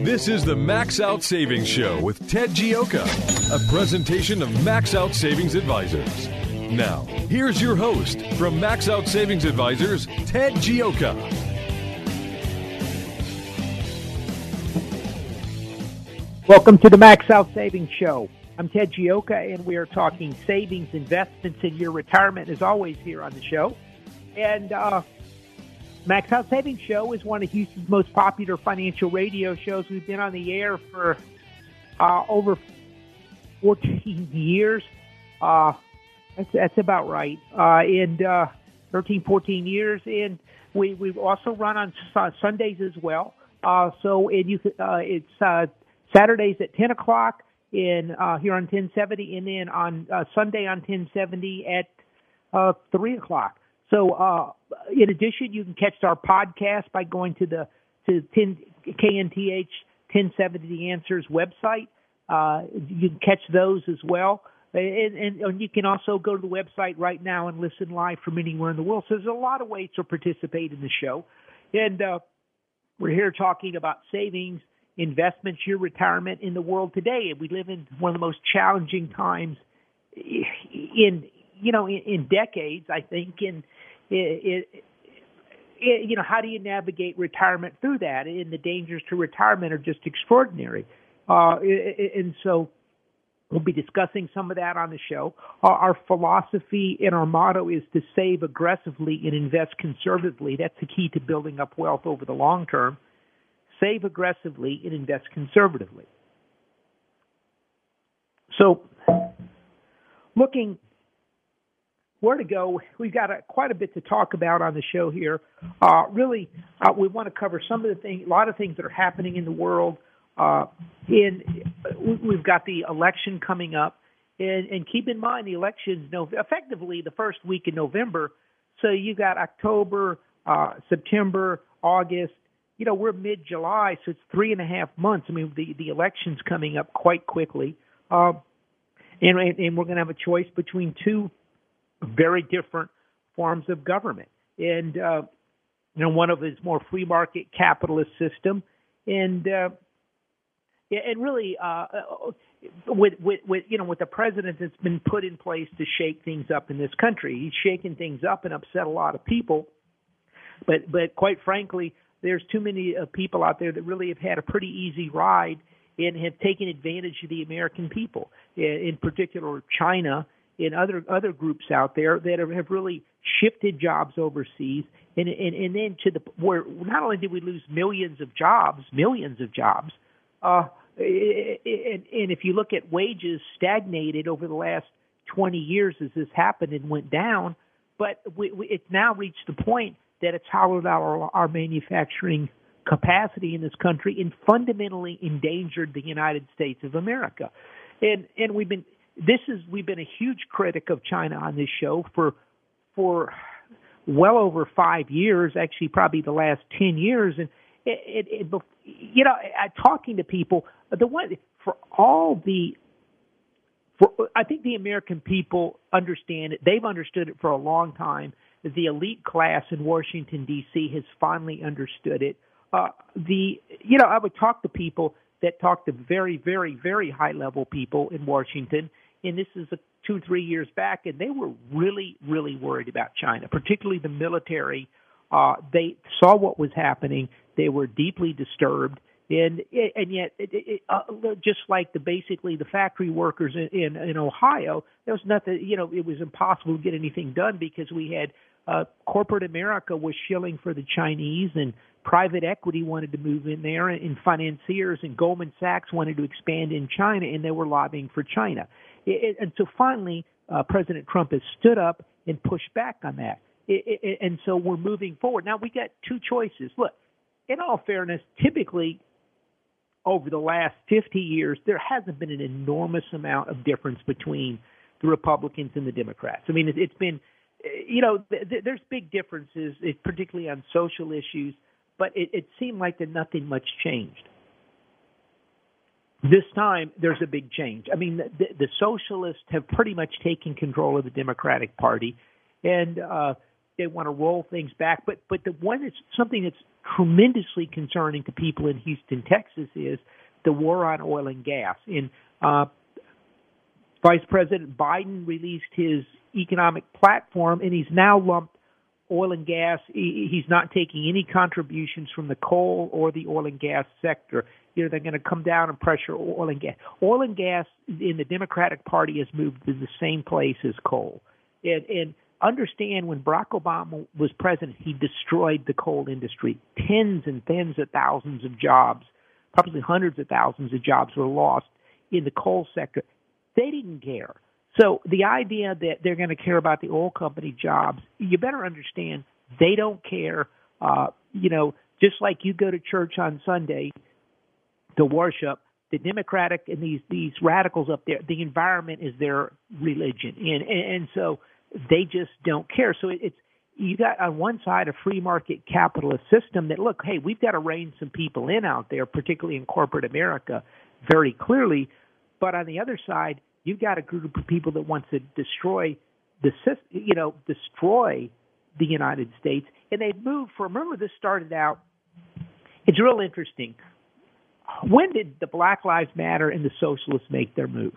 This is the Max Out Savings Show with Ted Gioka, a presentation of Max Out Savings Advisors. Now, here's your host from Max Out Savings Advisors, Ted Gioka. Welcome to the Max Out Savings Show. I'm Ted Gioka, and we are talking savings, investments, and your retirement, as always, here on the show. And uh, Max Out Savings Show is one of Houston's most popular financial radio shows. We've been on the air for uh, over 14 years. Uh, that's, that's about right. Uh, and uh, 13, 14 years. And we, we've also run on Sundays as well. Uh, so and you, uh, it's uh, Saturdays at 10 o'clock in uh, here on 1070, and then on uh, Sunday on 1070 at uh, 3 o'clock. So, uh, in addition, you can catch our podcast by going to the to 10, KNTH 1070 The Answers website. Uh, you can catch those as well. And, and, and, you can also go to the website right now and listen live from anywhere in the world. So there's a lot of ways to participate in the show. And uh, we're here talking about savings, investments, your retirement in the world today. And we live in one of the most challenging times in you know in, in decades, I think. And it, it, it, you know, how do you navigate retirement through that? And the dangers to retirement are just extraordinary. Uh, and so we'll be discussing some of that on the show. Our, our philosophy and our motto is to save aggressively and invest conservatively. That's the key to building up wealth over the long term. Save aggressively and invest conservatively. So, looking where to go. We've got a, quite a bit to talk about on the show here. Uh, really, uh, we want to cover some of the things, a lot of things that are happening in the world. Uh, in we've got the election coming up, and, and keep in mind the election's no, effectively the first week in November. So you got October, uh, September, August. You know we're mid July, so it's three and a half months. I mean the the election's coming up quite quickly, uh, and and we're going to have a choice between two very different forms of government. And uh, you know, one of his more free market capitalist system, and uh, and really uh, uh, with, with with you know with the president that's been put in place to shake things up in this country. He's shaken things up and upset a lot of people, but but quite frankly, there's too many uh, people out there that really have had a pretty easy ride and have taken advantage of the American people, in particular China in other other groups out there that have, really shifted jobs overseas, and, and and then to the where not only did we lose millions of jobs, millions of jobs, uh, and, and if you look at wages stagnated over the last 20 years as this happened and went down, but we, we, it's now reached the point that it's hollowed out our, our manufacturing capacity in this country and fundamentally endangered the United States of America. And and we've been this is we've been a huge critic of China on this show for for well over five years, actually probably the last ten years, and it, it, it you know, talking to people, the one for all the for I think the American people understand it. They've understood it for a long time. The elite class in Washington D.C. has finally understood it. Uh, the you know I would talk to people that talk to very very very high level people in Washington, and this is a two three years back, and they were really really worried about China, particularly the military. Uh, they saw what was happening. They were deeply disturbed, and and yet it, it, uh, just like the basically the factory workers in, in in Ohio, there was nothing. You know, it was impossible to get anything done because we had uh, corporate America was shilling for the Chinese, and private equity wanted to move in there, and financiers and Goldman Sachs wanted to expand in China, and they were lobbying for China. It, and so finally, uh, President Trump has stood up and pushed back on that. It, and so we're moving forward. Now we got two choices. Look, in all fairness, typically over the last 50 years, there hasn't been an enormous amount of difference between the Republicans and the Democrats. I mean, it's been, you know, there's big differences, particularly on social issues, but it, it seemed like that nothing much changed. This time, there's a big change. I mean, the, the socialists have pretty much taken control of the Democratic Party, and uh, they want to roll things back. But but the one that's something that's tremendously concerning to people in Houston, Texas, is the war on oil and gas. And uh, Vice President Biden released his economic platform, and he's now lumped oil and gas. He's not taking any contributions from the coal or the oil and gas sector. You know, they're going to come down and pressure oil and gas. Oil and gas in the Democratic Party has moved to the same place as coal. And, and understand when Barack Obama was president, he destroyed the coal industry. Tens and tens of thousands of jobs, probably hundreds of thousands of jobs were lost in the coal sector. They didn't care. So the idea that they're going to care about the oil company jobs, you better understand they don't care. Uh, you know, just like you go to church on Sunday to worship, the Democratic and these these radicals up there, the environment is their religion, and and, and so they just don't care. So it, it's you got on one side a free market capitalist system that look, hey, we've got to rein some people in out there, particularly in corporate America, very clearly. But on the other side, you've got a group of people that wants to destroy the system, you know, destroy the United States, and they've moved from. Remember, this started out. It's real interesting. When did the Black Lives Matter and the socialists make their move?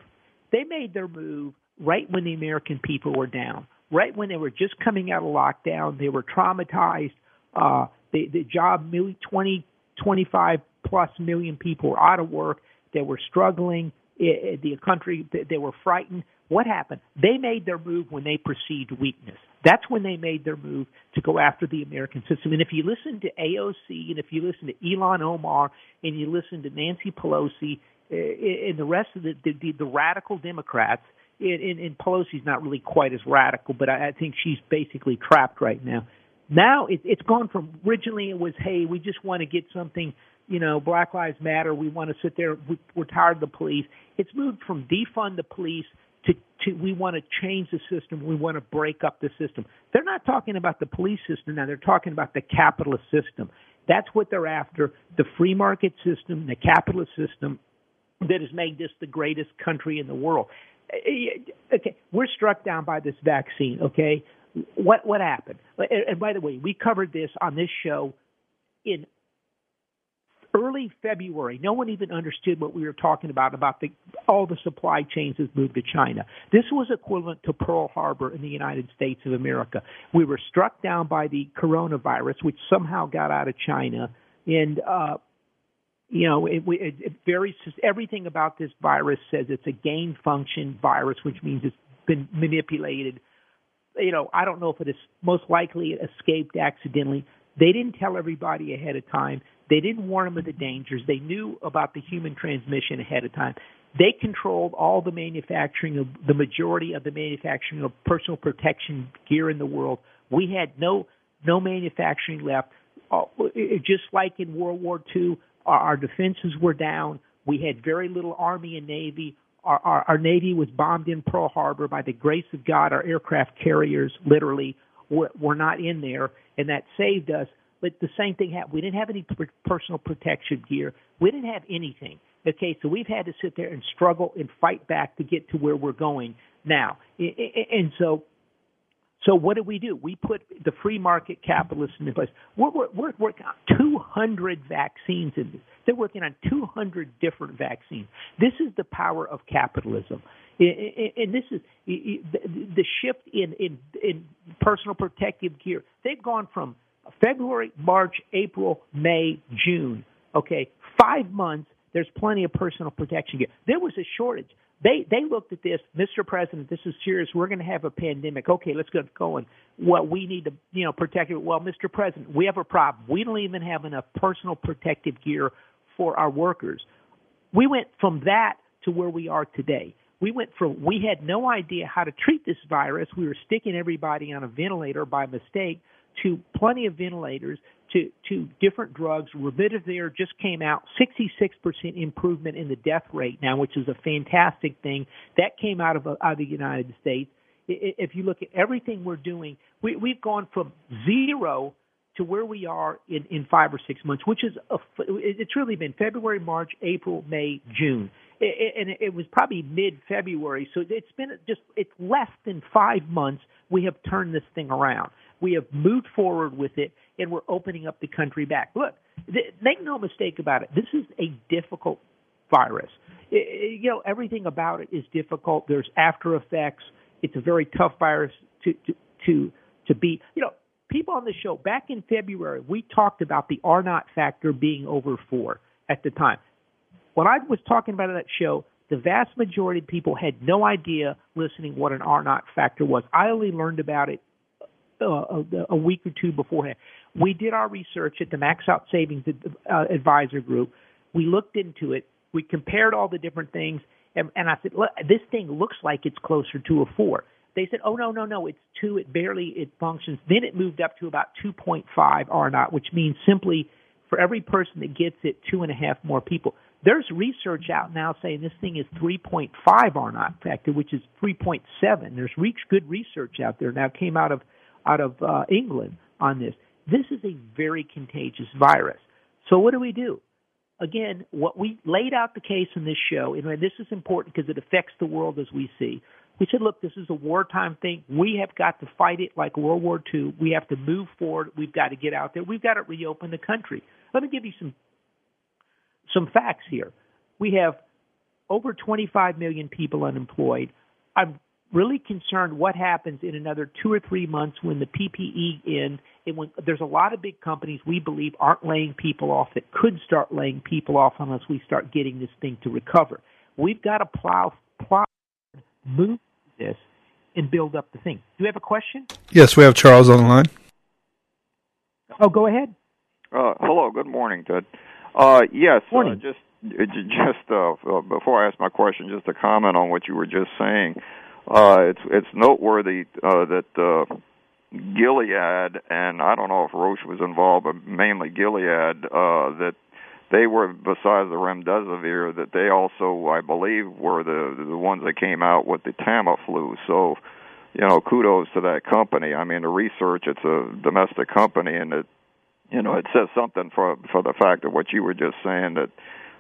They made their move right when the American people were down, right when they were just coming out of lockdown. They were traumatized. Uh, the, the job, 20, 25 plus million people were out of work. They were struggling. It, the country, they were frightened. What happened? They made their move when they perceived weakness. That's when they made their move to go after the American system. And if you listen to AOC and if you listen to Ilhan Omar and you listen to Nancy Pelosi eh, and the rest of the, the, the radical Democrats, and, and Pelosi's not really quite as radical, but I, I think she's basically trapped right now. Now it, it's gone from originally it was, hey, we just want to get something, you know, Black Lives Matter. We want to sit there. We, we're tired of the police. It's moved from defund the police to, to we want to change the system. We want to break up the system. They're not talking about the police system now. They're talking about the capitalist system. That's what they're after. The free market system, the capitalist system that has made this the greatest country in the world. Eh, eh, okay, we're struck down by this vaccine. Okay, what what happened? Eh, and by the way, we covered this on this show in early February. No one even understood what we were talking about about the all the supply chains that moved to China. This was equivalent to Pearl Harbor in the United States of America. We were struck down by the coronavirus, which somehow got out of China, and uh, you know, it, it, it varies. Everything about this virus says it's a gain function virus, which means it's been manipulated. You know, I don't know if it is most likely it escaped accidentally. They didn't tell everybody ahead of time. They didn't warn them of the dangers. They knew about the human transmission ahead of time. They controlled all the manufacturing of the majority of the manufacturing of personal protection gear in the world. We had no no manufacturing left. Just like in World War II, our, our defenses were down. We had very little Army and Navy. Our, our, our Navy was bombed in Pearl Harbor. By the grace of God, our aircraft carriers literally were, were not in there, and that saved us. But the same thing happened. We didn't have any personal protection gear. We didn't have anything. Okay, so we've had to sit there and struggle and fight back to get to where we're going now. And so so what do we do? We put the free market capitalism in place. We're, we're, we're working on 200 vaccines in this. They're working on 200 different vaccines. This is the power of capitalism. And this is the shift in, in, in personal protective gear. They've gone from February, March, April, May, June. Okay, five months, there's plenty of personal protection gear. There was a shortage. They they looked at this, Mr. President. This is serious. We're going to have a pandemic. Okay, let's get going. Well, we need to you know protect it. Well, Mr. President, we have a problem. We don't even have enough personal protective gear for our workers. We went from that to where we are today. We went from we had no idea how to treat this virus. We were sticking everybody on a ventilator by mistake to plenty of ventilators to, to different drugs. Remdesivir just came out, 66% improvement in the death rate now, which is a fantastic thing. That came out of, out of the United States. If you look at everything we're doing, we, we've gone from zero to where we are in, in five or six months, which is a, it's really been February, March, April, May, June, and it was probably mid February. So it's been just it's less than five months we have turned this thing around. We have moved forward with it, and we're opening up the country back. Look, th- make no mistake about it. This is a difficult virus. It, you know, everything about it is difficult. There's after effects. It's a very tough virus to to to, to be. You know, people on the show back in February, we talked about the R naught factor being over four at the time. When I was talking about that show, the vast majority of people had no idea listening what an R naught factor was. I only learned about it uh, a week or two beforehand. We did our research at the Max Out Savings uh, Advisor Group. We looked into it. We compared all the different things, and, and I said, Look, "This thing looks like it's closer to a four. They said, "Oh no, no, no! It's two. It barely it functions." Then it moved up to about 2.5 R which means simply for every person that gets it, two and a half more people. There's research out now saying this thing is 3.5 R factor, which is 3.7. There's re- good research out there now. Came out of out of uh, England on this. This is a very contagious virus. So what do we do? Again, what we laid out the case in this show, and this is important because it affects the world as we see. We said, look, this is a wartime thing. We have got to fight it like World War II. We have to move forward. We've got to get out there. We've got to reopen the country. Let me give you some some facts here. We have over 25 million people unemployed. I'm really concerned what happens in another two or three months when the PPP ends. And when there's a lot of big companies we believe aren't laying people off that could start laying people off unless we start getting this thing to recover. We've got to plow, plow, move this, and build up the thing. Do you have a question? Yes, we have Charles on the line. Oh, go ahead. Uh, hello. Good morning, Ted. Uh, yes. Uh, morning. just just uh, before I ask my question, just a comment on what you were just saying. Uh, it's it's noteworthy uh, that uh, Gilead and I don't know if Roche was involved, but mainly Gilead uh, that they were besides the remdesivir that they also I believe were the the ones that came out with the Tamiflu. So you know kudos to that company. I mean the research it's a domestic company and it you know it says something for for the fact of what you were just saying that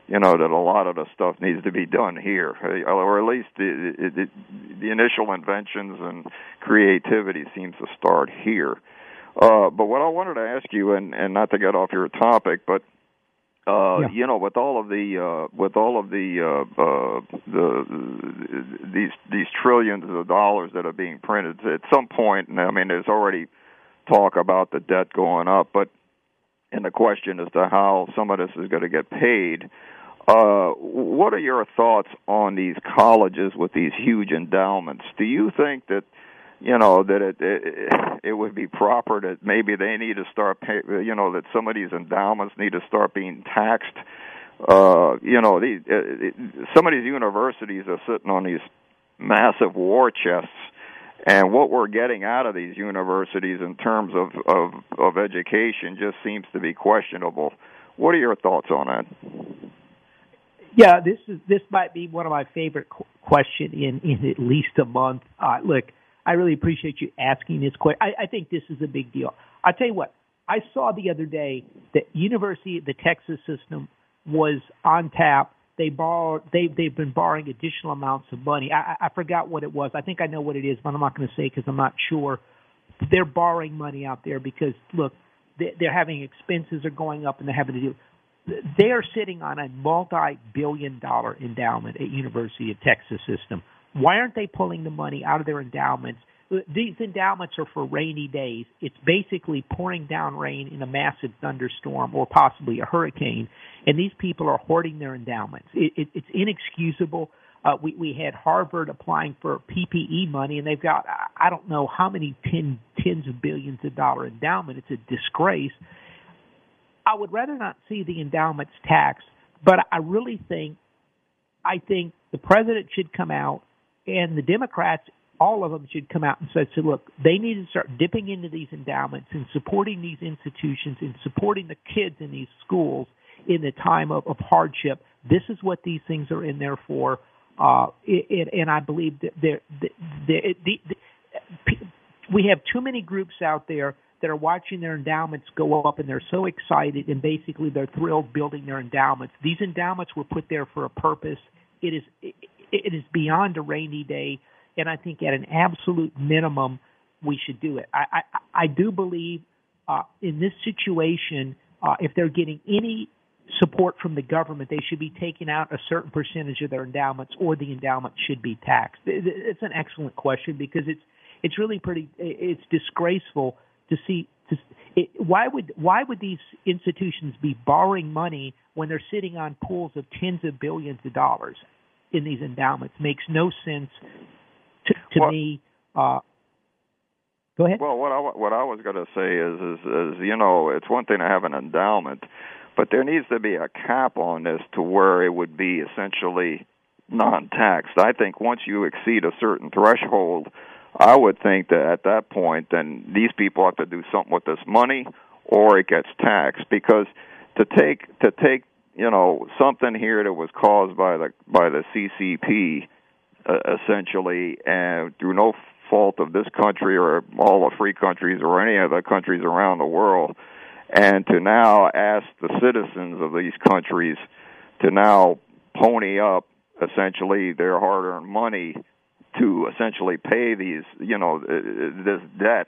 you know that a lot of the stuff needs to be done here, or at least the, the, the initial inventions and creativity seems to start here. Uh, but what I wanted to ask you, and, and not to get off your topic, but uh, yeah. you know, with all of the uh, with all of the uh, uh, the these these trillions of dollars that are being printed, at some point, I mean, there's already talk about the debt going up, but and the question as to how some of this is going to get paid. Uh, what are your thoughts on these colleges with these huge endowments? Do you think that you know that it, it it would be proper that maybe they need to start pay, you know that some of these endowments need to start being taxed? Uh you know these uh, some of these universities are sitting on these massive war chests and what we're getting out of these universities in terms of of of education just seems to be questionable. What are your thoughts on that yeah, this is this might be one of my favorite qu- question in in at least a month. Uh, look, I really appreciate you asking this question. I, I think this is a big deal. I tell you what, I saw the other day that University, the Texas system, was on tap. They borrowed. They they've been borrowing additional amounts of money. I, I forgot what it was. I think I know what it is, but I'm not going to say because I'm not sure. They're borrowing money out there because look, they, they're having expenses are going up and they're having to do they are sitting on a multi-billion dollar endowment at University of Texas system. Why aren't they pulling the money out of their endowments these endowments are for rainy days. It's basically pouring down rain in a massive thunderstorm or possibly a hurricane, and these people are hoarding their endowments. It, it, it's inexcusable. Uh, we we had Harvard applying for PPP money, and they've got I don't know how many ten, tens of billions of dollar endowment. It's a disgrace. I would rather not see the endowments taxed, but I really think I think the president should come out and the Democrats, all of them should come out and say, so look, they need to start dipping into these endowments and supporting these institutions and supporting the kids in these schools in the time of, of hardship. This is what these things are in there for. Uh, it, and I believe that there, the, the, the, we have too many groups out there that are watching their endowments go up and they're so excited and basically they're thrilled building their endowments. These endowments were put there for a purpose. It is it, it is beyond a rainy day, and I think at an absolute minimum we should do it. I I, I do believe uh, in this situation, uh, if they're getting any support from the government, they should be taking out a certain percentage of their endowments, or the endowment should be taxed. It's an excellent question because it's it's really pretty it's disgraceful to see to, it, why would why would these institutions be borrowing money when they're sitting on pools of tens of billions of dollars in these endowments? Makes no sense to, to well, me. Uh, go ahead. Well, what I what I was going to say is, is is you know it's one thing to have an endowment, but there needs to be a cap on this to where it would be essentially non-taxed. I think once you exceed a certain threshold I would think that at that point, then these people have to do something with this money, or it gets taxed. Because to take to take you know something here that was caused by the by the CCP, uh, essentially, and through no fault of this country or all the free countries or any other countries around the world, and to now ask the citizens of these countries to now pony up essentially their hard-earned money to essentially pay these, you know, uh, this debt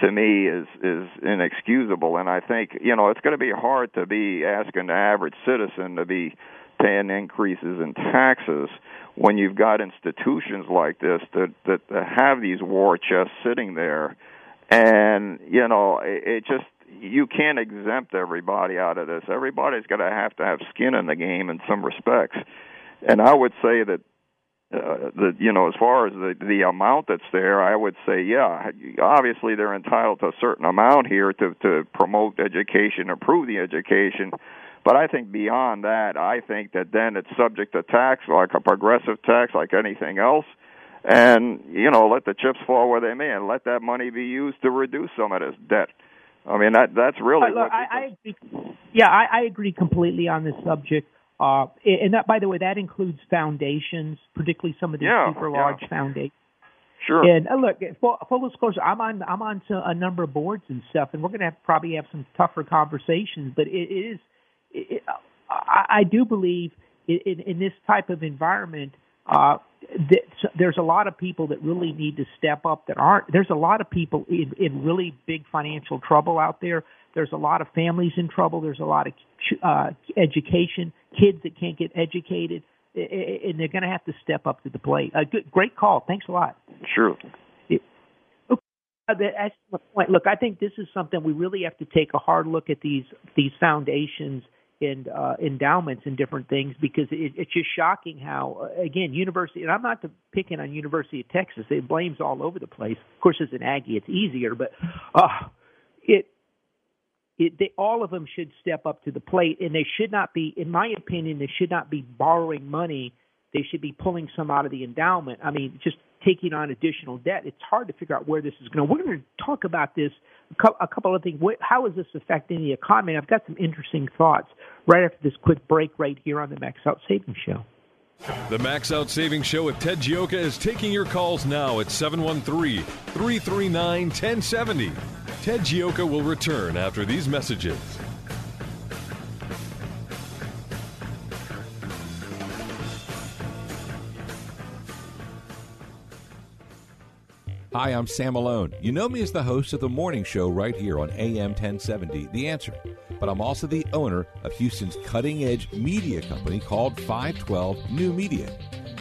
to me is is inexcusable. And I think, you know, it's going to be hard to be asking the average citizen to be paying increases in taxes when you've got institutions like this that that, that have these war chests sitting there. And you know it, it just you can't exempt everybody out of this. Everybody's going to have to have skin in the game in some respects. And i would say that uh, the you know as far as the the amount that's there i would say yeah obviously they're entitled to a certain amount here to to promote education improve the education. But i think beyond that i think that then it's subject to tax like a progressive tax like anything else. And you know let the chips fall where they may and let that money be used to reduce some of this debt. I mean that that's really uh, look, I, I agree. yeah I, I agree completely on this subject uh, and that, by the way, that includes foundations, particularly some of these yeah, super yeah. large foundations. Sure. And uh, look, full, full disclosure, I'm on I'm on a number of boards and stuff, and we're going to have probably have some tougher conversations. But it, it is, it, I, I do believe in, in this type of environment, uh, that there's a lot of people that really need to step up that aren't. There's a lot of people in, in really big financial trouble out there. There's a lot of families in trouble. There's a lot of uh, education, kids that can't get educated, and they're going to have to step up to the plate. Uh, good, great call. Thanks a lot. Sure. okay. That's point. Look, I think this is something we really have to take a hard look at these these foundations and uh, endowments and different things because it, it's just shocking how uh, again university and I'm not picking on University of Texas. It blames all over the place. Of course, as an Aggie, it's easier, but uh, it it, they, all of them should step up to the plate, and they should not be, in my opinion, they should not be borrowing money. They should be pulling some out of the endowment. I mean, just taking on additional debt. It's hard to figure out where this is going. We're going to talk about this a couple of things. How is this affecting the economy? I've got some interesting thoughts right after this quick break right here on the Max Out Savings Show. The Max Out Savings Show with Ted Gioka is taking your calls now at 713 339 1070. Ted Gioka will return after these messages. Hi, I'm Sam Malone. You know me as the host of the morning show right here on AM 1070, The Answer. But I'm also the owner of Houston's cutting edge media company called 512 New Media.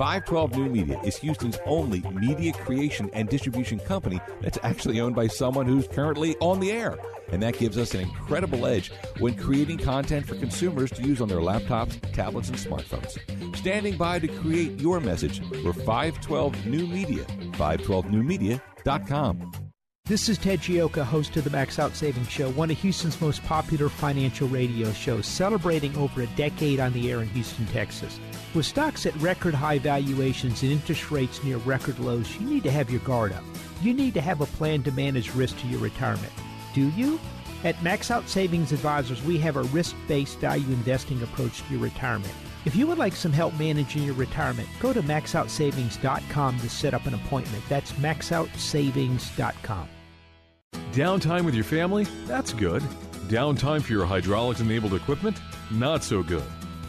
512 New Media is Houston's only media creation and distribution company that's actually owned by someone who's currently on the air. And that gives us an incredible edge when creating content for consumers to use on their laptops, tablets, and smartphones. Standing by to create your message, we're 512 New Media. 512newmedia.com. This is Ted Gioka, host of the Max Out Savings Show, one of Houston's most popular financial radio shows, celebrating over a decade on the air in Houston, Texas. With stocks at record high valuations and interest rates near record lows, you need to have your guard up. You need to have a plan to manage risk to your retirement. Do you? At Max Out Savings Advisors, we have a risk based value investing approach to your retirement. If you would like some help managing your retirement, go to maxoutsavings.com to set up an appointment. That's maxoutsavings.com. Downtime with your family? That's good. Downtime for your hydraulics enabled equipment? Not so good.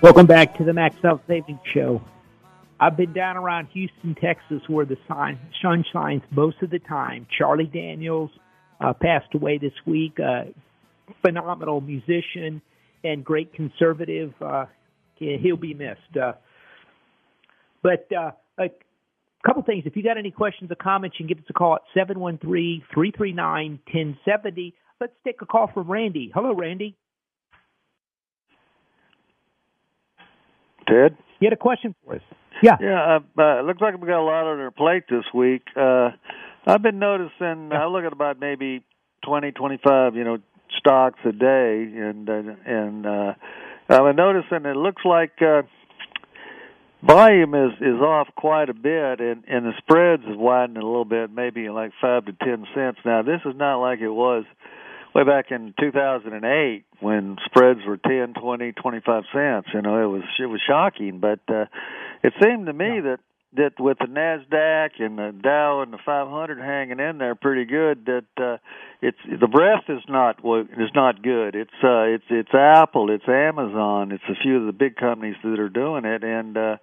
Welcome back to the Max Out Savings Show. I've been down around Houston, Texas, where the sun, sun shines most of the time. Charlie Daniels uh, passed away this week. Uh, phenomenal musician and great conservative. Uh, he'll be missed. Uh, but uh, a couple things. If you got any questions or comments, you can give us a call at seven one three three three nine ten seventy. Let's take a call from Randy. Hello, Randy. Ted? You had a question for us? Yeah. Yeah. Uh, uh, looks like we got a lot on our plate this week. Uh, I've been noticing. I look at about maybe twenty, twenty-five, you know, stocks a day, and uh, and uh, I've been noticing it looks like uh, volume is is off quite a bit, and and the spreads is widening a little bit, maybe like five to ten cents. Now this is not like it was way back in 2008 when spreads were 10, 20, 25 cents. You know, it was it was shocking, but uh, it seemed to me that that with the Nasdaq and the Dow and the 500 hanging in there pretty good, that uh, it's the breadth is not is not good. It's uh, it's it's Apple, it's Amazon, it's a few of the big companies that are doing it, and uh,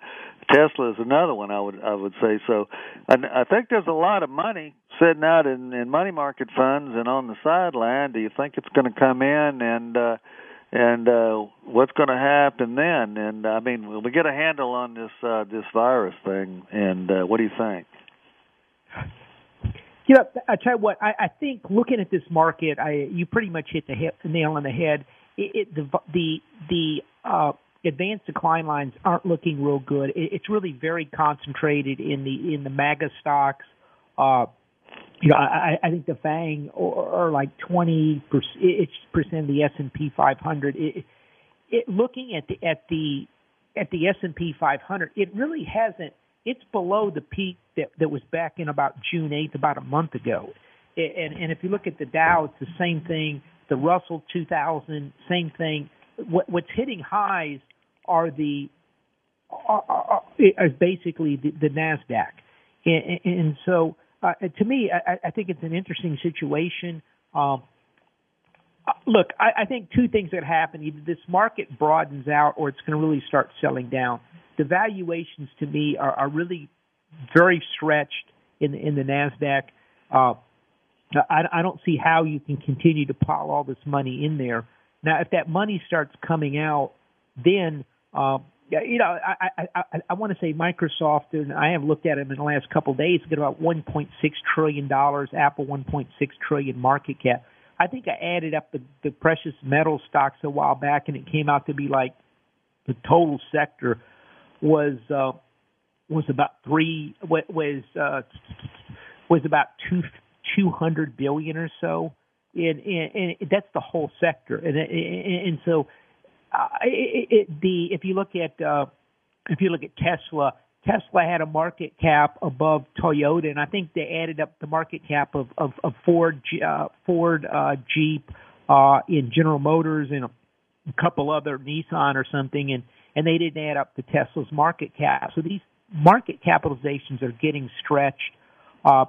Tesla is another one. I would I would say so. I, I think there's a lot of money sitting out in, in money market funds and on the sideline. Do you think it's going to come in and uh, and uh, what's going to happen then? And I mean, will we get a handle on this uh, this virus thing? And uh, what do you think? You know, I tell you what, I, I think looking at this market, I you pretty much hit the, the nail on the head. It, it, the the the uh, advanced decline lines aren't looking real good. It, it's really very concentrated in the in the MAGA stocks. Uh, you know, I, I think the Fang or, or like twenty percent of the S and P 500. It, it, looking at the at the at the S and P 500, it really hasn't. It's below the peak that that was back in about June 8th, about a month ago. And and if you look at the Dow, it's the same thing. The Russell 2000, same thing. What, what's hitting highs are the are, are, are basically the, the Nasdaq, and, and so uh, to me, I, I think it's an interesting situation. Um, uh, look, I, I think two things that happen: either this market broadens out, or it's going to really start selling down. The valuations, to me, are, are really very stretched, in the, in the Nasdaq. Uh, I, I don't see how you can continue to pile all this money in there. Now, if that money starts coming out, then uh, you know I I, I, I want to say Microsoft, and I have looked at them in the last couple of days. Get about 1.6 trillion dollars. Apple 1.6 trillion market cap. I think I added up the, the precious metal stocks a while back, and it came out to be like the total sector was uh, was about three was uh, was about two two hundred billion or so, and, and, and that's the whole sector, and and, and so it, it, the if you look at uh, if you look at Tesla, Tesla had a market cap above Toyota, and I think they added up the market cap of of, of Ford, uh, Ford, uh, Jeep, uh, in General Motors, and a, a couple other Nissan or something, and and they didn't add up to Tesla's market cap. So these market capitalizations are getting stretched. Uh,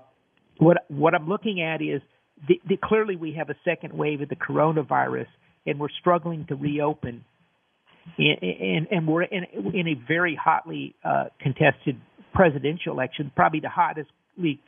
what what I'm looking at is the, the, clearly we have a second wave of the coronavirus, and we're struggling to reopen and, and we're in, in a very hotly uh, contested presidential election, probably the hottest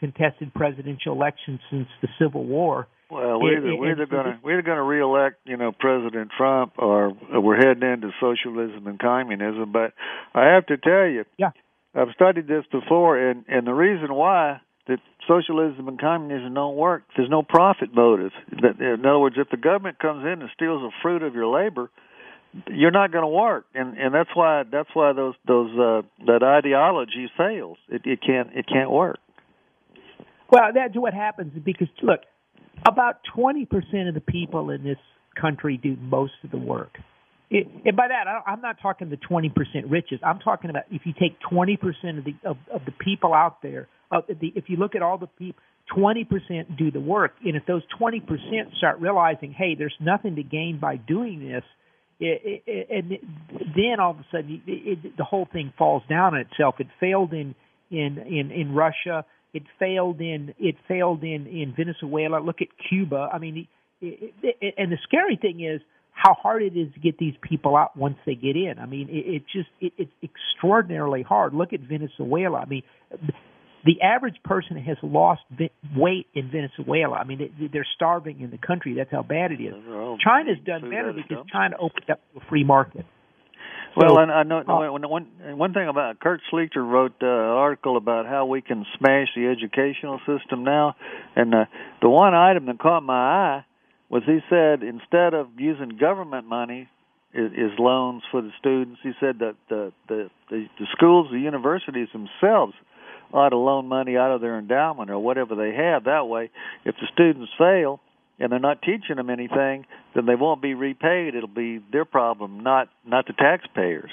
contested presidential election since the Civil War. Well, we're either, we're either going to we're going to reelect, you know, President Trump, or we're heading into socialism and communism. But I have to tell you, yeah, I've studied this before, and and the reason why that socialism and communism don't work, there's no profit motive. In other words, if the government comes in and steals the fruit of your labor, you're not going to work, and and that's why that's why those those uh, that ideology fails. It, it can't it can't work. Well, that's what happens because look, about twenty percent of the people in this country do most of the work. It, and by that, I, I'm not talking the 20% richest. I'm talking about if you take 20% of the of, of the people out there. Uh, the, if you look at all the people, 20% do the work, and if those 20% start realizing, hey, there's nothing to gain by doing this, and then all of a sudden it, the whole thing falls down on itself. It failed in in in in Russia. It failed in it failed in in Venezuela. Look at Cuba. I mean, and the scary thing is how hard it is to get these people out once they get in. I mean, it, it just it, it's extraordinarily hard. Look at Venezuela. I mean, the average person has lost weight in Venezuela. I mean, they're starving in the country. That's how bad it is. China's done better because China opened up a free market. Well, so, I know uh, one one thing about Kurt Schlichter wrote uh, an article about how we can smash the educational system now, and uh, the one item that caught my eye was he said instead of using government money is, is loans for the students, he said that the the the, the schools, the universities themselves ought to loan money out of their endowment or whatever they have. That way, if the students fail and they're not teaching them anything, then they won't be repaid. It'll be their problem, not not the taxpayers.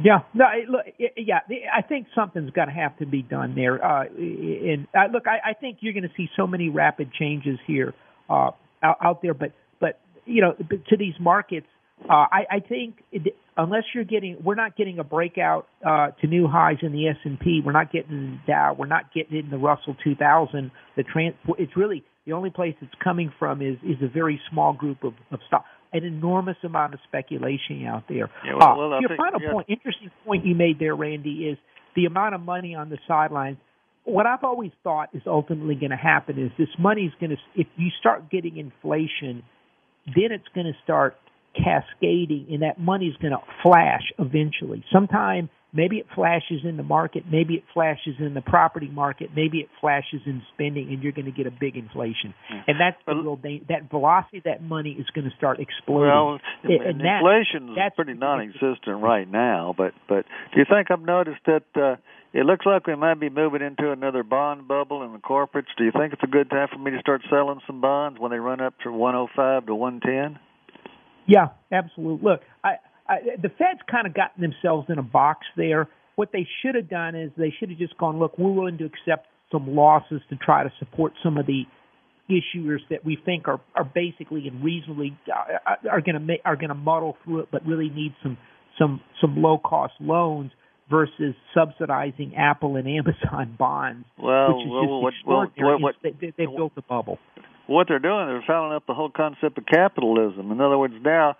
Yeah, no, it, look, yeah, I think something's got to have to be done there. Uh, uh, look, I, I think you're going to see so many rapid changes here uh, out, out there, but but you know, to these markets, uh, I, I think it, unless you're getting, we're not getting a breakout uh, to new highs in the S and P. We're not getting Dow. We're not getting in the Russell 2000. The trans, it's really the only place it's coming from is is a very small group of, of stock. An enormous amount of speculation out there. Yeah, well, well, uh, your think, final yeah. point, interesting point you made there, Randy, is the amount of money on the sidelines. What I've always thought is ultimately going to happen is this money is going to, if you start getting inflation, then it's going to start cascading and that money's going to flash eventually. Sometime maybe it flashes in the market, maybe it flashes in the property market, maybe it flashes in spending and you're going to get a big inflation. And that's the real da- that velocity that money is going to start exploding. Well, and, and that, inflation is pretty non-existent right now, but but do you think I've noticed that uh it looks like we might be moving into another bond bubble in the corporates. Do you think it's a good time for me to start selling some bonds when they run up to 105 to 110? Yeah, absolutely. Look, I, I, the Fed's kind of gotten themselves in a box there. What they should have done is they should have just gone, look, we're willing to accept some losses to try to support some of the issuers that we think are are basically and reasonably uh, are going to make are going to muddle through it, but really need some some some low cost loans versus subsidizing Apple and Amazon bonds, well, which is well, just what, extraordinary. What, what, they, they built a bubble what they're doing, they're fouling up the whole concept of capitalism. In other words, now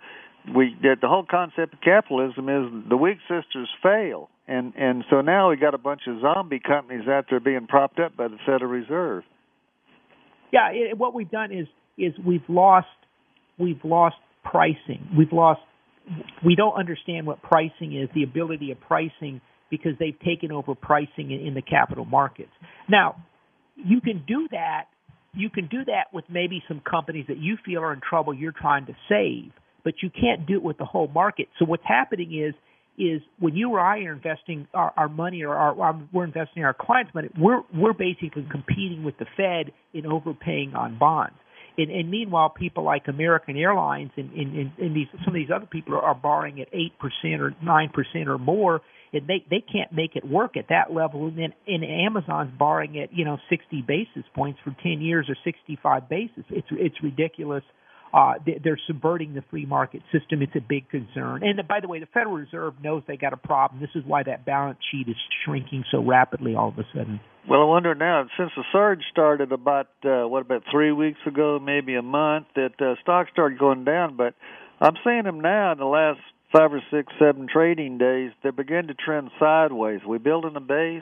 we that the whole concept of capitalism is the weak sisters fail, and and so now we got a bunch of zombie companies out there being propped up by the Federal Reserve. Yeah, it, what we've done is is we've lost we've lost pricing. We've lost we don't understand what pricing is, the ability of pricing because they've taken over pricing in, in the capital markets. Now, you can do that. You can do that with maybe some companies that you feel are in trouble you're trying to save, but you can't do it with the whole market. So what's happening is is when you or I are investing our, our money or our, our, we're investing our clients' money, we're we're basically competing with the Fed in overpaying on bonds. And, and meanwhile, people like American Airlines and, and, and, these some of these other people are, are borrowing at eight percent or nine percent or more, and they they can't make it work at that level. And then and Amazon's borrowing at you know sixty basis points for ten years or sixty five basis. It's it's ridiculous. Uh, they're subverting the free market system. It's a big concern. And by the way, the Federal Reserve knows they got a problem. This is why that balance sheet is shrinking so rapidly all of a sudden. Well, I wonder now, since the surge started about uh, what about three weeks ago, maybe a month, that uh, stocks started going down. But I'm seeing them now in the last five or six, seven trading days. They begin to trend sideways. We building a base.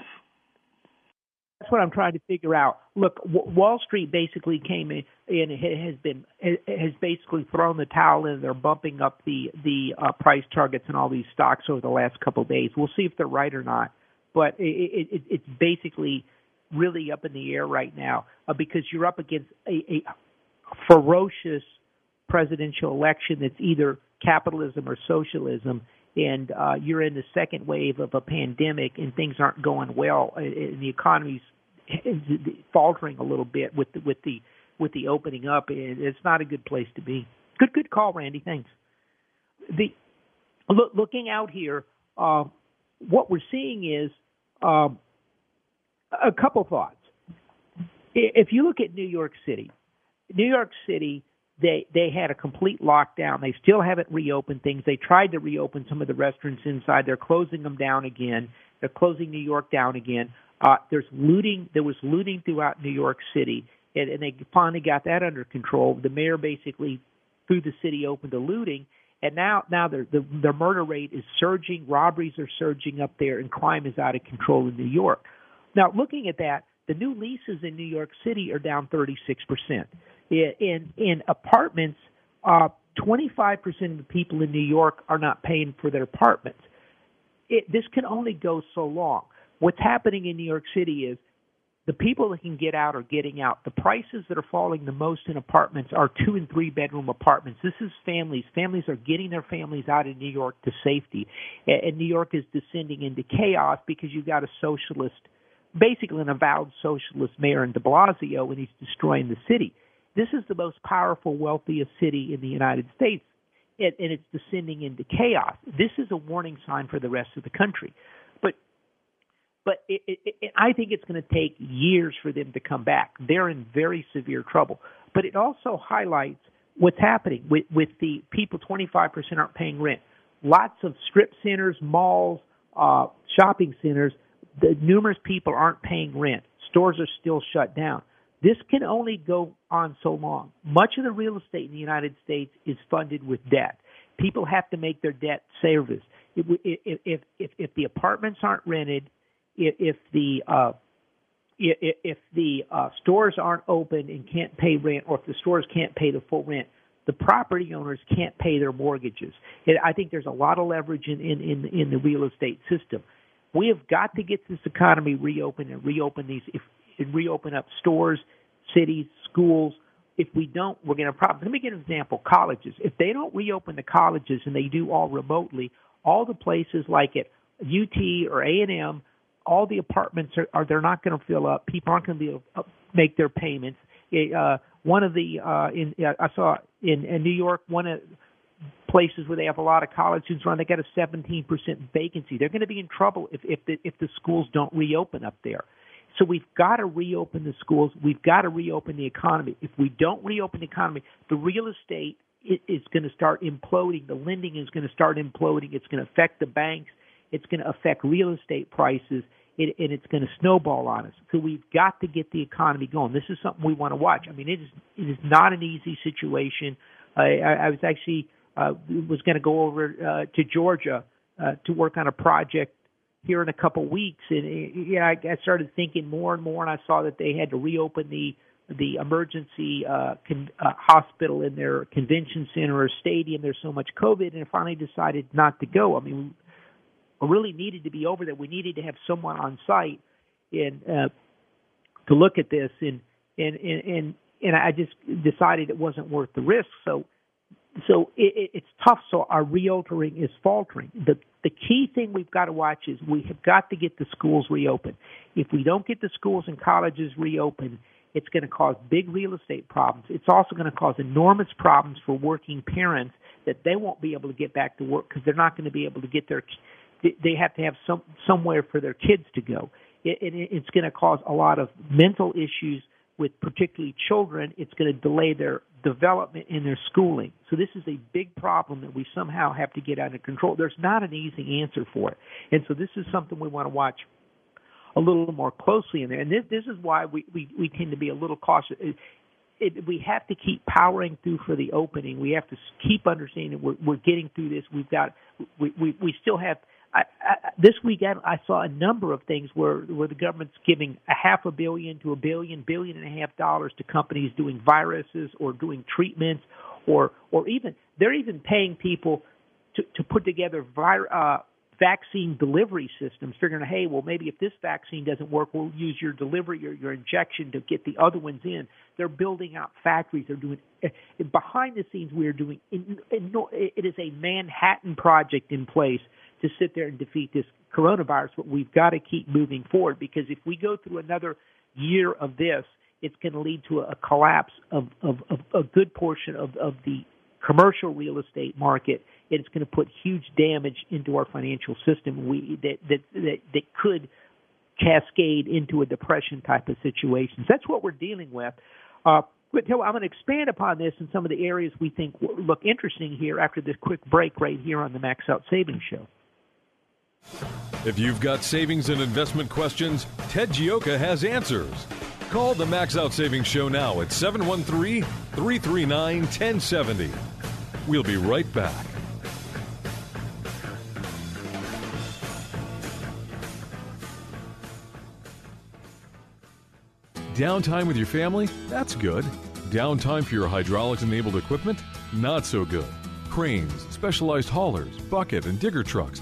That's what I'm trying to figure out. Look, Wall Street basically came in and has been has basically thrown the towel in. They're bumping up the the uh, price targets in all these stocks over the last couple of days. We'll see if they're right or not. But it, it, it's basically really up in the air right now uh, because you're up against a, a ferocious presidential election that's either capitalism or socialism and uh, you're in the second wave of a pandemic and things aren't going well and the economy's faltering a little bit with the, with the with the opening up it's not a good place to be. Good good call randy. Thanks. The look, looking out here uh, what we're seeing is um, a couple thoughts. If you look at new york city new york city they they had a complete lockdown. They still haven't reopened things. They tried to reopen some of the restaurants inside. They're closing them down again. They're closing New York down again. Uh, there's looting. There was looting throughout New York City, and, and they finally got that under control. The mayor basically threw the city open to looting, and now now the the, the murder rate is surging. Robberies are surging up there, and crime is out of control in New York. Now, looking at that, the new leases in New York City are down 36 percent in in apartments, uh, 25% of the people in New York are not paying for their apartments. It, this can only go so long. What's happening in New York City is the people that can get out are getting out. The prices that are falling the most in apartments are two and three bedroom apartments. This is families. Families are getting their families out of New York to safety. And New York is descending into chaos because you've got a socialist, basically an avowed socialist mayor in de Blasio, and he's destroying the city. This is the most powerful, wealthiest city in the United States, and, and it's descending into chaos. This is a warning sign for the rest of the country. But but it, it, it, I think it's going to take years for them to come back. They're in very severe trouble. But it also highlights what's happening with, with the people 25% aren't paying rent. Lots of strip centers, malls, uh, shopping centers, the numerous people aren't paying rent. Stores are still shut down. This can only go on so long. Much of the real estate in the United States is funded with debt. People have to make their debt service. If if if, if the apartments aren't rented, if, if the uh, if, if the uh, stores aren't open and can't pay rent, or if the stores can't pay the full rent, the property owners can't pay their mortgages. It, I think there's a lot of leverage in, in, in, in the real estate system. We have got to get this economy reopened and reopen these. And reopen up stores, cities, schools. If we don't, we're going to have problems. Let me give an example. Colleges. If they don't reopen the colleges and they do all remotely, all the places like at UT or A and M, all the apartments are, are they're not going to fill up. People aren't going to be able to make their payments. Uh, one of the uh, in uh, I saw in, in New York one of places where they have a lot of college students run, they got a 17% vacancy. They're going to be in trouble if if the if the schools don't reopen up there. So we've got to reopen the schools. We've got to reopen the economy. If we don't reopen the economy, the real estate is going to start imploding. The lending is going to start imploding. It's going to affect the banks. It's going to affect real estate prices, and it's going to snowball on us. So we've got to get the economy going. This is something we want to watch. I mean, it is it is not an easy situation. I, I was actually uh, was going to go over uh, to Georgia uh, to work on a project here in a couple weeks, and yeah, I, I started thinking more and more, and I saw that they had to reopen the the emergency uh, con- uh, hospital in their convention center or stadium. There's so much COVID, and finally decided not to go. I mean, we really needed to be over there. We needed to have someone on site and uh, to look at this, and and and and, and I just decided it wasn't worth the risk. So so it, it's tough. So our realtoring is faltering. The the key thing we've got to watch is we have got to get the schools reopened. If we don't get the schools and colleges reopened, it's going to cause big real estate problems. It's also going to cause enormous problems for working parents that they won't be able to get back to work because they're not going to be able to get their. They have to have some somewhere for their kids to go. It, it, it's going to cause a lot of mental issues with particularly children, it's going to delay their development in their schooling. So this is a big problem that we somehow have to get under control. There's not an easy answer for it. And so this is something we want to watch a little more closely in there. And this, this is why we, we, we tend to be a little cautious. It, it, we have to keep powering through for the opening. We have to keep understanding we're, we're getting through this. We've got we, we, we still have I, I, this weekend I saw a number of things where where the government's giving a half a billion to a billion, billion and a half dollars to companies doing viruses or doing treatments, or or even they're even paying people to to put together vir, uh, vaccine delivery systems, figuring, hey, well maybe if this vaccine doesn't work, we'll use your delivery or your injection to get the other ones in. They're building out factories. They're doing eh, behind the scenes. We are doing. It is a Manhattan project in place to sit there and defeat this coronavirus, but we've got to keep moving forward because if we go through another year of this, it's going to lead to a, collapse of, of, of a good portion of, of the commercial real estate market. It's going to put huge damage into our financial system. We that that that, that could cascade into a depression type of situation. That's what we're dealing with. Uh, but I'm going to expand upon this in some of the areas we think look interesting here after this quick break right here on the Max Out Savings Show. If you've got savings and investment questions, Ted Gioka has answers. Call the Max Out Savings Show now at 713 339 1070. We'll be right back. Downtime with your family? That's good. Downtime for your hydraulics enabled equipment? Not so good. Cranes, specialized haulers, bucket, and digger trucks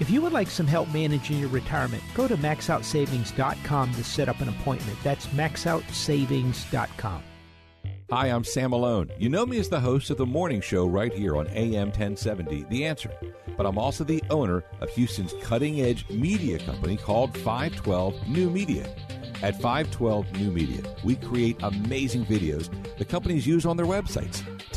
If you would like some help managing your retirement, go to maxoutsavings.com to set up an appointment. That's maxoutsavings.com. Hi, I'm Sam Malone. You know me as the host of the morning show right here on AM 1070, The Answer. But I'm also the owner of Houston's cutting edge media company called 512 New Media. At 512 New Media, we create amazing videos the companies use on their websites,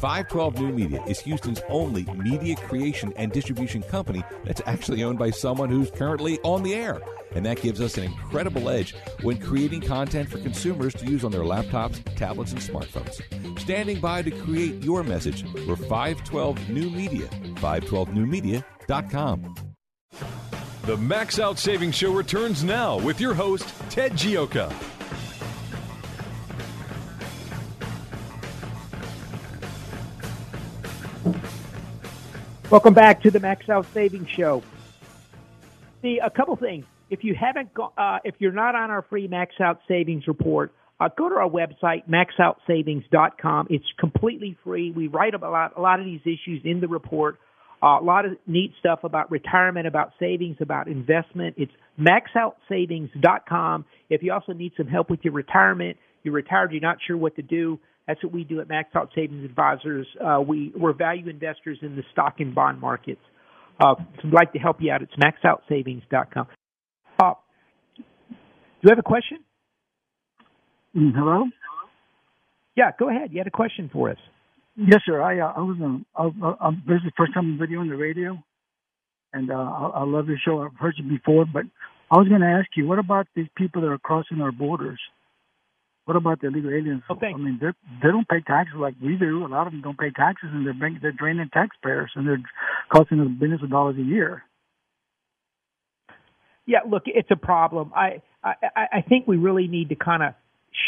512 New Media is Houston's only media creation and distribution company that's actually owned by someone who's currently on the air. And that gives us an incredible edge when creating content for consumers to use on their laptops, tablets, and smartphones. Standing by to create your message, we're 512 New Media, 512newmedia.com. The Max Out Savings Show returns now with your host, Ted Gioka. Welcome back to the Max Out Savings Show. See, a couple things. if you haven't go, uh, if you're not on our free Max Out Savings report, uh, go to our website maxoutsavings.com. It's completely free. We write about a lot, a lot of these issues in the report. Uh, a lot of neat stuff about retirement, about savings, about investment. It's maxoutsavings.com. If you also need some help with your retirement, you're retired, you're not sure what to do. That's what we do at Max Out Savings Advisors. Uh, we, we're value investors in the stock and bond markets. Uh, we'd like to help you out. It's maxoutsavings.com. Uh, do you have a question? Mm, hello? Yeah, go ahead. You had a question for us. Yes, sir. I uh, I was um I, I, this is the first time I'm video on the radio, and uh, I, I love your show. I've heard you before, but I was going to ask you, what about these people that are crossing our borders? What about the illegal aliens? Oh, I mean, they they don't pay taxes like we do. A lot of them don't pay taxes, and they're bank, they're draining taxpayers, and they're costing us billions of dollars a year. Yeah, look, it's a problem. I I, I think we really need to kind of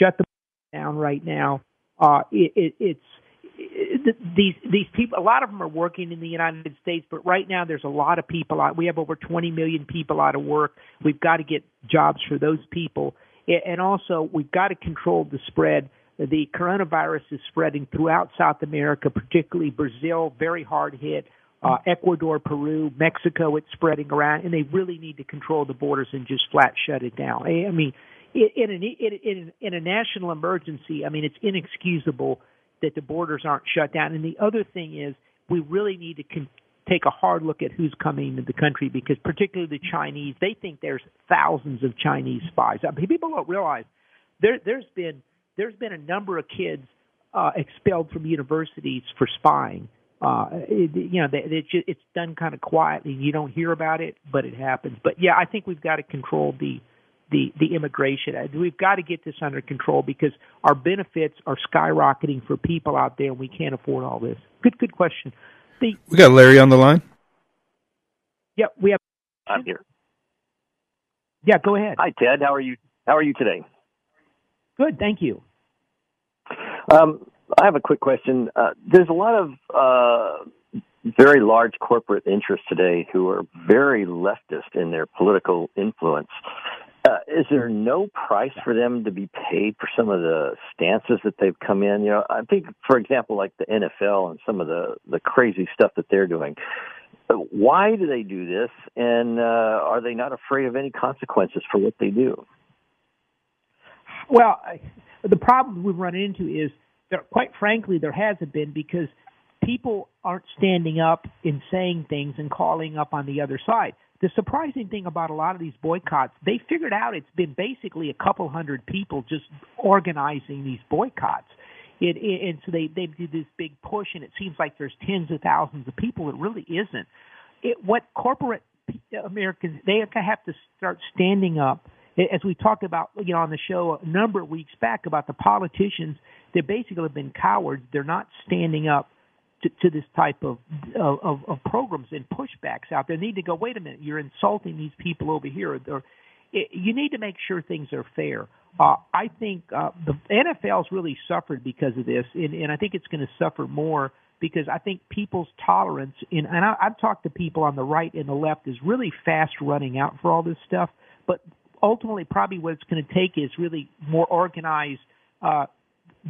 shut them down right now. Uh, it, it, it's these these people a lot of them are working in the United States but right now there's a lot of people out we have over 20 million people out of work we've got to get jobs for those people and also we've got to control the spread the coronavirus is spreading throughout South America particularly Brazil very hard hit uh, Ecuador, Peru, Mexico, it's spreading around, and they really need to control the borders and just flat shut it down. I mean, in, an, in, in, a national emergency, I mean, it's inexcusable that the borders aren't shut down. And the other thing is, we really need to con- take a hard look at who's coming into the country because, particularly the Chinese, they think there's thousands of Chinese spies. I mean, people don't realize there, there's been there's been a number of kids uh, expelled from universities for spying. Uh, it, you know, they, it just, it's done kind of quietly. You don't hear about it, but it happens. But yeah, I think we've got to control the the the immigration. We've got to get this under control because our benefits are skyrocketing for people out there, and we can't afford all this. Good, good question. The, we got Larry on the line. Yeah, we have. I'm here. Yeah, go ahead. Hi, Ted. How are you? How are you today? Good, thank you. Um, I have a quick question. Uh, there's a lot of uh, very large corporate interests today who are very leftist in their political influence. Uh, is there no price for them to be paid for some of the stances that they've come in? You know, I think, for example, like the NFL and some of the the crazy stuff that they're doing. Why do they do this, and uh, are they not afraid of any consequences for what they do? Well, the problem we've run into is that, quite frankly, there hasn't been because people aren't standing up and saying things and calling up on the other side the surprising thing about a lot of these boycotts, they figured out it's been basically a couple hundred people just organizing these boycotts. It, it, and so they they do this big push, and it seems like there's tens of thousands of people. It really isn't. It, what corporate Americans they have to start standing up, as we talked about, you know, on the show a number of weeks back about the politicians. They basically have been cowards. They're not standing up to, to this type of, of of programs and pushbacks out there. Need to go. Wait a minute, you're insulting these people over here. Or, you need to make sure things are fair. Uh, I think uh, the NFL's really suffered because of this, and, and I think it's going to suffer more because I think people's tolerance, in, and I, I've talked to people on the right and the left, is really fast running out for all this stuff. But ultimately, probably what it's going to take is really more organized uh,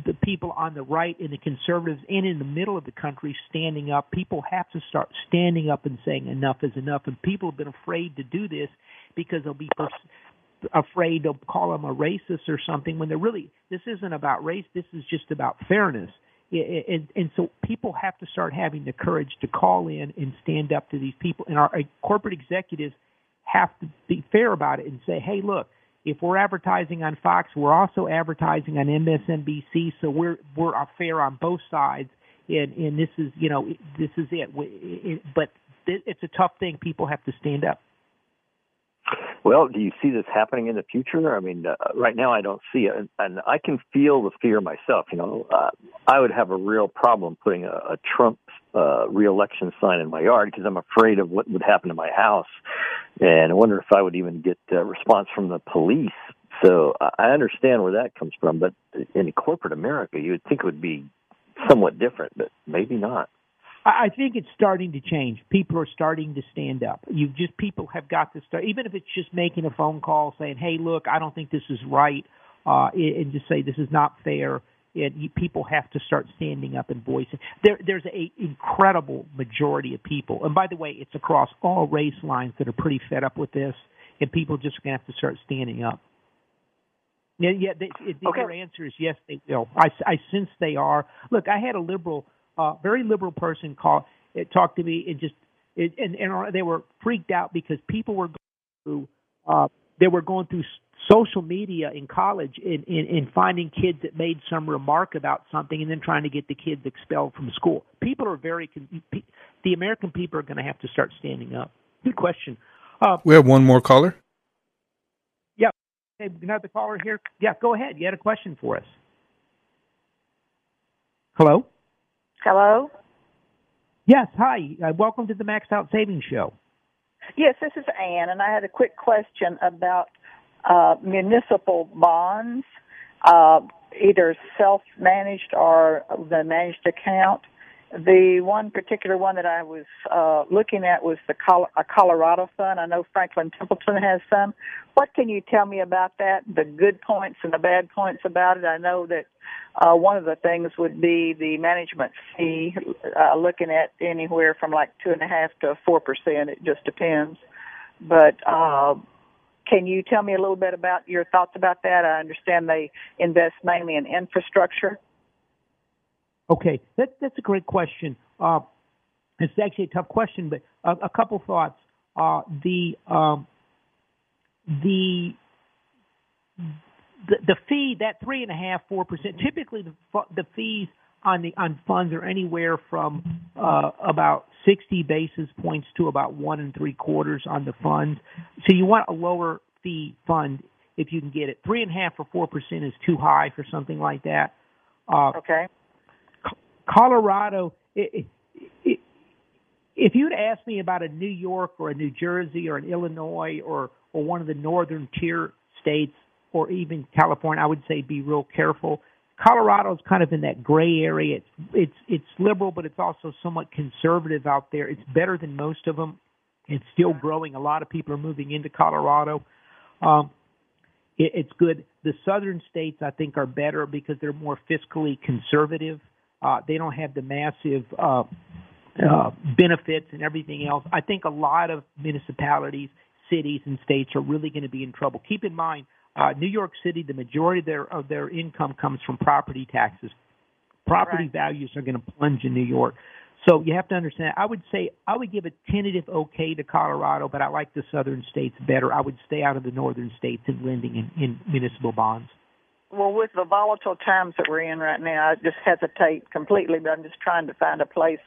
the people on the right and the conservatives and in the middle of the country standing up. People have to start standing up and saying enough is enough. And people have been afraid to do this because they'll be pers- afraid to call them a racist or something when they're really, this isn't about race. This is just about fairness. And, and so people have to start having the courage to call in and stand up to these people. And our, our corporate executives have to be fair about it and say, hey, look, if we're advertising on Fox, we're also advertising on MSNBC, so we're we're fair on both sides. And and this is you know this is it. But it's a tough thing. People have to stand up. Well, do you see this happening in the future? I mean, uh, right now I don't see it, and I can feel the fear myself. You know, uh, I would have a real problem putting a, a Trump uh, reelection sign in my yard because I'm afraid of what would happen to my house, and I wonder if I would even get a response from the police. So I understand where that comes from, but in corporate America, you would think it would be somewhat different, but maybe not. I think it's starting to change. People are starting to stand up. You just people have got to start, even if it's just making a phone call saying, "Hey, look, I don't think this is right," uh, and just say this is not fair. And people have to start standing up and voicing. There, there's a incredible majority of people, and by the way, it's across all race lines that are pretty fed up with this, and people just gonna have to start standing up. Yeah, yeah. They, the, okay. Their answer is yes, they will. I, I sense they are. Look, I had a liberal uh, very liberal person called, it, talked to me and just it, and and they were freaked out because people were going through uh, they were going through social media in college and, and, and finding kids that made some remark about something and then trying to get the kids expelled from school. People are very the American people are going to have to start standing up. Good question. Uh, we have one more caller. Yeah, another caller here. Yeah, go ahead. You had a question for us. Hello. Hello? Yes, hi. Uh, welcome to the Max Out Savings Show. Yes, this is Ann, and I had a quick question about uh, municipal bonds, uh, either self-managed or the managed account. The one particular one that I was uh, looking at was the Col- a Colorado fund. I know Franklin Templeton has some. What can you tell me about that? The good points and the bad points about it. I know that uh, one of the things would be the management fee, uh, looking at anywhere from like two and a half to four percent. It just depends. But uh, can you tell me a little bit about your thoughts about that? I understand they invest mainly in infrastructure. Okay, that, that's a great question. Uh, it's actually a tough question, but a, a couple thoughts. Uh, the, um, the the the fee that three and a half four percent typically the the fees on the on funds are anywhere from uh, about 60 basis points to about one and three quarters on the funds. So you want a lower fee fund if you can get it. Three and a half or four percent is too high for something like that. Uh, okay. Colorado, it, it, if you'd asked me about a New York or a New Jersey or an Illinois or or one of the northern tier states or even California, I would say be real careful. Colorado's kind of in that gray area. It's it's it's liberal, but it's also somewhat conservative out there. It's better than most of them. It's still growing. A lot of people are moving into Colorado. Um, it, it's good. The southern states, I think, are better because they're more fiscally conservative. Uh, they don't have the massive uh, uh, benefits and everything else. I think a lot of municipalities, cities, and states are really going to be in trouble. Keep in mind, uh, New York City, the majority of their of their income comes from property taxes. Property right. values are going to plunge in New York. So you have to understand. I would say I would give a tentative okay to Colorado, but I like the southern states better. I would stay out of the northern states in lending in, in municipal bonds. Well, with the volatile times that we're in right now, I just hesitate completely. But I'm just trying to find a place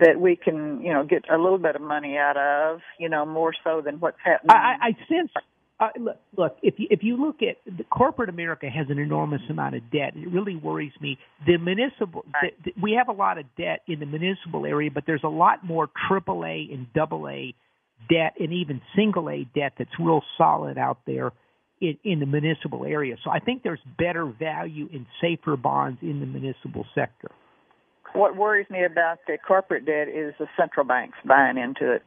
that we can, you know, get a little bit of money out of, you know, more so than what's happening. I, I sense uh, look, look, if you if you look at the corporate America has an enormous amount of debt. It really worries me. The municipal, the, the, we have a lot of debt in the municipal area, but there's a lot more AAA and AA debt, and even single A debt that's real solid out there in, in the municipal area. So I think there's better value in safer bonds in the municipal sector. What worries me about the corporate debt is the central banks buying into it.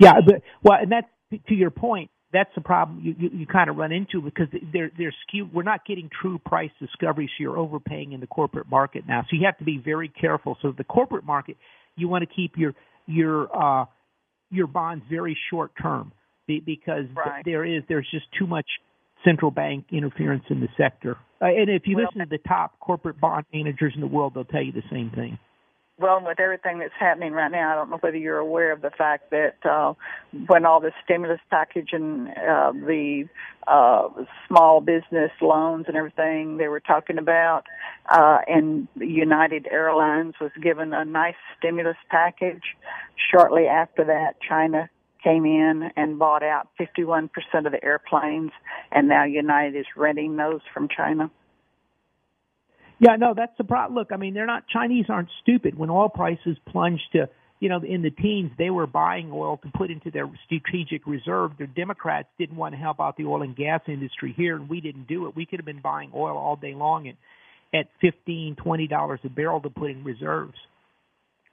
Yeah, but well, and that's to your point, that's the problem you, you, you kind of run into because they're they're skewed. We're not getting true price discovery, so you're overpaying in the corporate market now. So you have to be very careful. So the corporate market, you want to keep your your uh, your bonds very short term because right. there is there's just too much central bank interference in the sector. Uh, and if you well, listen to the top corporate bond managers in the world, they'll tell you the same thing well, with everything that's happening right now, I don't know whether you're aware of the fact that uh, when all the stimulus package and uh, the uh, small business loans and everything they were talking about, uh, and United Airlines was given a nice stimulus package. Shortly after that, China came in and bought out 51% of the airplanes, and now United is renting those from China. Yeah, no, that's the problem. Look, I mean, they're not Chinese aren't stupid. When oil prices plunged to you know in the teens, they were buying oil to put into their strategic reserve. The Democrats didn't want to help out the oil and gas industry here, and we didn't do it. We could have been buying oil all day long at at fifteen, twenty dollars a barrel to put in reserves.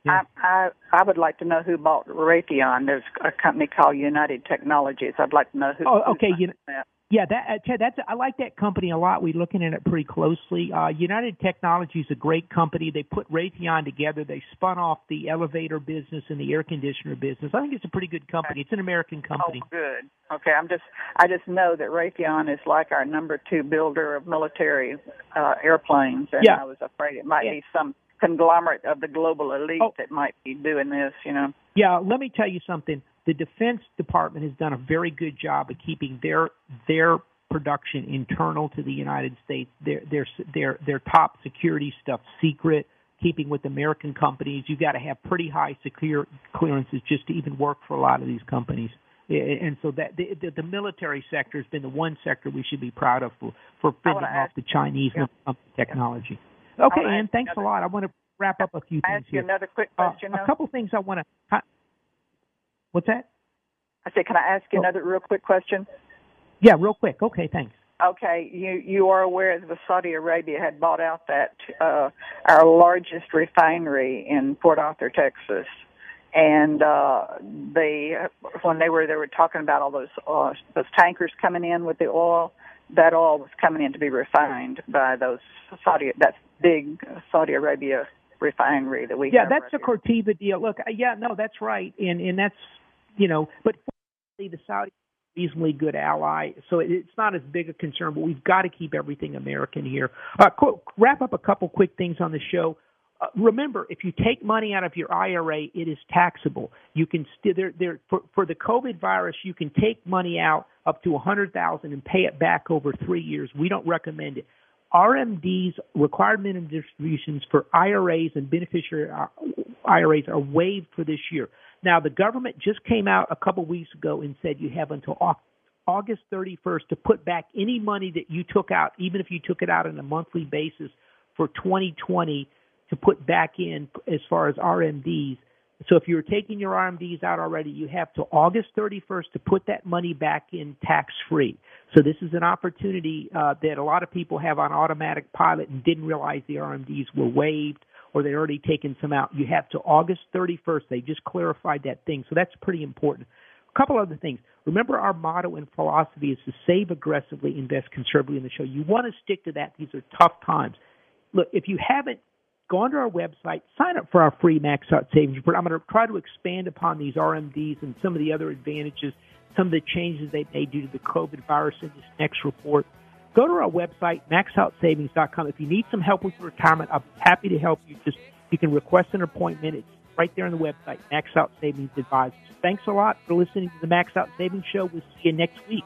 Yeah. I, I I would like to know who bought Raytheon. There's a company called United Technologies. I'd like to know who. Oh, okay. You, that. Yeah, that uh, Ted, that's I like that company a lot. We're looking at it pretty closely. Uh, United Technology is a great company. They put Raytheon together. They spun off the elevator business and the air conditioner business. I think it's a pretty good company. It's an American company. Oh, good. Okay, I'm just I just know that Raytheon is like our number two builder of military uh, airplanes, and Yeah. I was afraid it might be some conglomerate of the global elite Oh. that might be doing this. You know. Yeah, let me tell you something. The Defense Department has done a very good job of keeping their their production internal to the United States. Their their their their top security stuff secret, keeping with American companies. You've got to have pretty high secure clearances just to even work for a lot of these companies. And so that the, the, the military sector has been the one sector we should be proud of for, for fending off the Chinese when it comes to technology. Okay, ask thanks a lot. I want to wrap up a few I things ask you here. another quick Uh, question. a now? couple things I want to. What's that? I said, can I ask you Oh. another real quick question? Yeah, real quick. Okay, thanks. Okay, you you are aware that Saudi Arabia had bought out that uh, our largest refinery in Port Arthur, Texas, and uh, they when they were they were talking about all those uh, those tankers coming in with the oil, that oil was coming in to be refined by those Saudi that big Saudi Arabia refinery that we yeah, that's right a Motiva deal. Look, yeah, no, that's right, and and that's you know, but the Saudi reasonably good ally, so it's not as big a concern. But we've got to keep everything American here. Uh, wrap up a couple quick things on the show. Uh, remember, if you take money out of your IRA, it is taxable. You can still there there for for the COVID virus, you can take money out up to a hundred thousand and pay it back over three years. We don't recommend it. RMDs, required minimum distributions for IRAs and beneficiary uh, IRAs are waived for this year. Now, the government just came out a couple weeks ago and said you have until August 31st to put back any money that you took out, even if you took it out on a monthly basis for 2020 to put back in as far as RMDs. So if you're taking your RMDs out already, you have till August 31st to put that money back in tax free. So this is an opportunity uh, that a lot of people have on automatic pilot and didn't realize the RMDs were waived or they've already taken some out. You have to August 31st. They just clarified that thing. So that's pretty important. A couple other things. Remember, our motto and philosophy is to save aggressively, invest conservatively in the show. You want to stick to that. These are tough times. Look, if you haven't gone to our website, sign up for our free Max Out Savings Report. I'm going to try to expand upon these RMDs and some of the other advantages, some of the changes they made due to the COVID virus in this next report. Go to our website, maxoutsavings.com. If you need some help with your retirement, I'm happy to help you. Just you can request an appointment. It's right there on the website, Max Out Savings Advisors. Thanks a lot for listening to the Max Out Savings Show. We'll see you next week.